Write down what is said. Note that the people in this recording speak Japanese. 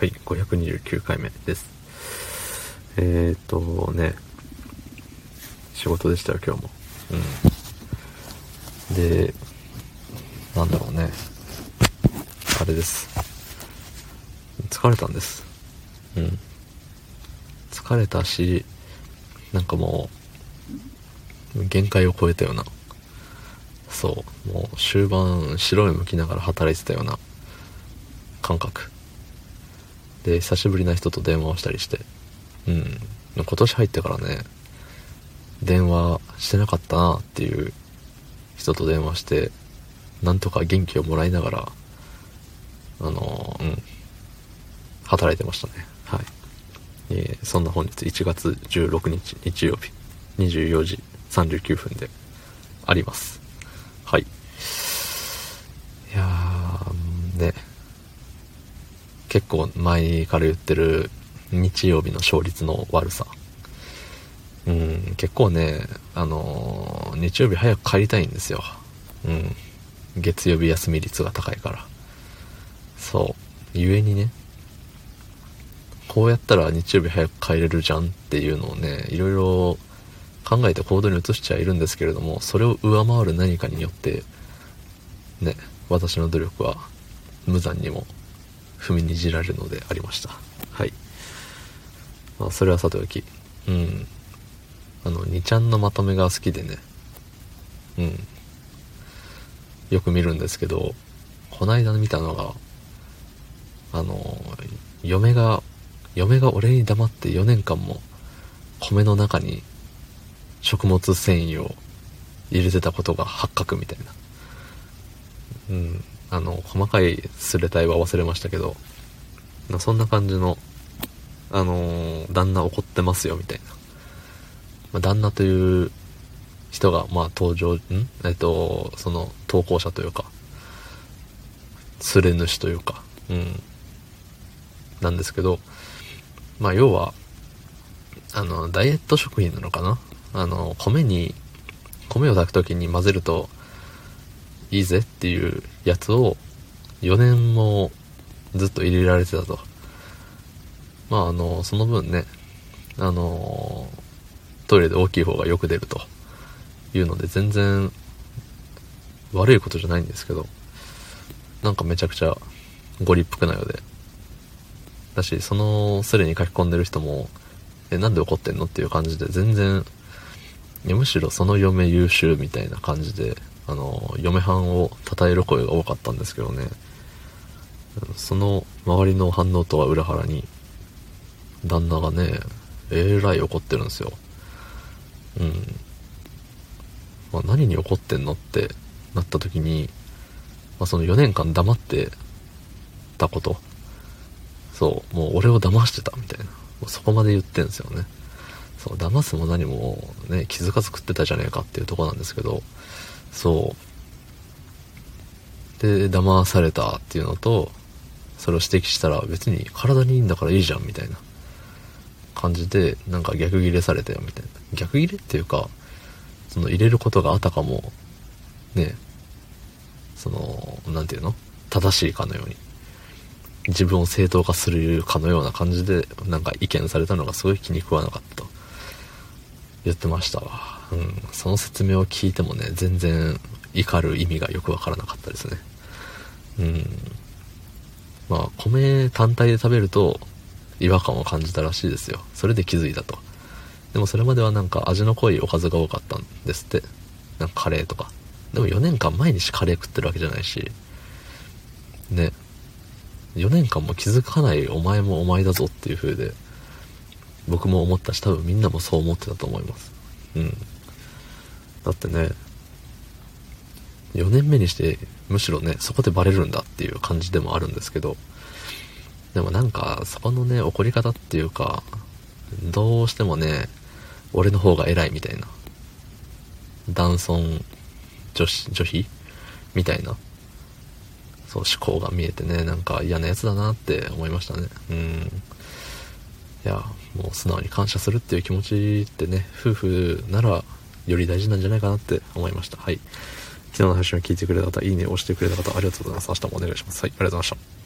はい、529回目です。えー、っとね、仕事でしたよ、今日も。うん。で、なんだろうね。あれです。疲れたんです。うん。疲れたし、なんかもう、限界を超えたような。そう、もう終盤白い向きながら働いてたような感覚。で、久しぶりな人と電話をしたりして。うん。今年入ってからね、電話してなかったなっていう人と電話して、なんとか元気をもらいながら、あのうん、働いてましたね。はい。えー、そんな本日1月16日日曜日24時39分であります。はい。いやー、ね。結構前から言ってる日曜日の勝率の悪さ。うん、結構ね、あのー、日曜日早く帰りたいんですよ。うん。月曜日休み率が高いから。そう。ゆえにね、こうやったら日曜日早く帰れるじゃんっていうのをね、いろいろ考えて行動に移しちゃいるんですけれども、それを上回る何かによって、ね、私の努力は無残にも踏みにじられるのでありました。はい。まあ、それはさておき、うん。あの、2ちゃんのまとめが好きでね、うん。よく見るんですけど、こないだ見たのが、あの、嫁が、嫁が俺に黙って4年間も米の中に食物繊維を入れてたことが発覚みたいな。うん。あの、細かいスレタイは忘れましたけど、そんな感じの、あの、旦那怒ってますよ、みたいな。まあ、旦那という人が、まあ、登場、ん？えっと、その、投稿者というか、連れ主というか、うん、なんですけど、まあ、要は、あの、ダイエット食品なのかな？あの、米に、米を炊くときに混ぜると、いいぜっていうやつを4年もずっと入れられてたと。まああの、その分ね、あの、トイレで大きい方がよく出るというので全然悪いことじゃないんですけど、なんかめちゃくちゃご立腹なようで。だし、そのスレに書き込んでる人も、え、なんで怒ってんのっていう感じで全然、むしろその嫁優秀みたいな感じであの、嫁はんを称える声が多かったんですけどね、その周りの反応とは裏腹に、旦那がね、えらい怒ってるんですよ。うん。まあ、何に怒ってんのってなった時に、まあ、その4年間黙ってたこと。そう、もう俺を騙してたみたいな。もうそこまで言ってんですよね。そう、騙すも何もね、気づかず食ってたじゃねえかっていうとこなんですけど、そう。で、騙されたっていうのと、それを指摘したら別に体にいいんだからいいじゃんみたいな感じで、なんか逆ギレされたよみたいな。逆ギレっていうか、その入れることがあたかも、ね、その、なんていうの？正しいかのように。自分を正当化するかのような感じで、なんか意見されたのがすごい気に食わなかった言ってましたわ。うん、その説明を聞いてもね、全然怒る意味がよくわからなかったですね。うん。まあ、米単体で食べると違和感を感じたらしいですよ。それで気づいたと。でもそれまではなんか味の濃いおかずが多かったんですって。なんかカレーとか。でも4年間毎日カレー食ってるわけじゃないし、ね。4年間も気づかないお前もお前だぞっていう風で、僕も思ったし多分みんなもそう思ってたと思います。うん。だってね、4年目にしてむしろね、そこでバレるんだっていう感じでもあるんですけど、でもなんか、そこのね、怒り方っていうか、どうしてもね、俺の方が偉いみたいな、男尊女子、女卑みたいな、そう思考が見えてね、なんか嫌なやつだなって思いましたね。うん。いや、もう素直に感謝するっていう気持ちってね、夫婦ならより大事なんじゃないかなって思いました。はい。昨日の配信を聞いてくれた方、いいねを押してくれた方、ありがとうございます。明日もお願いします。はい、ありがとうございました。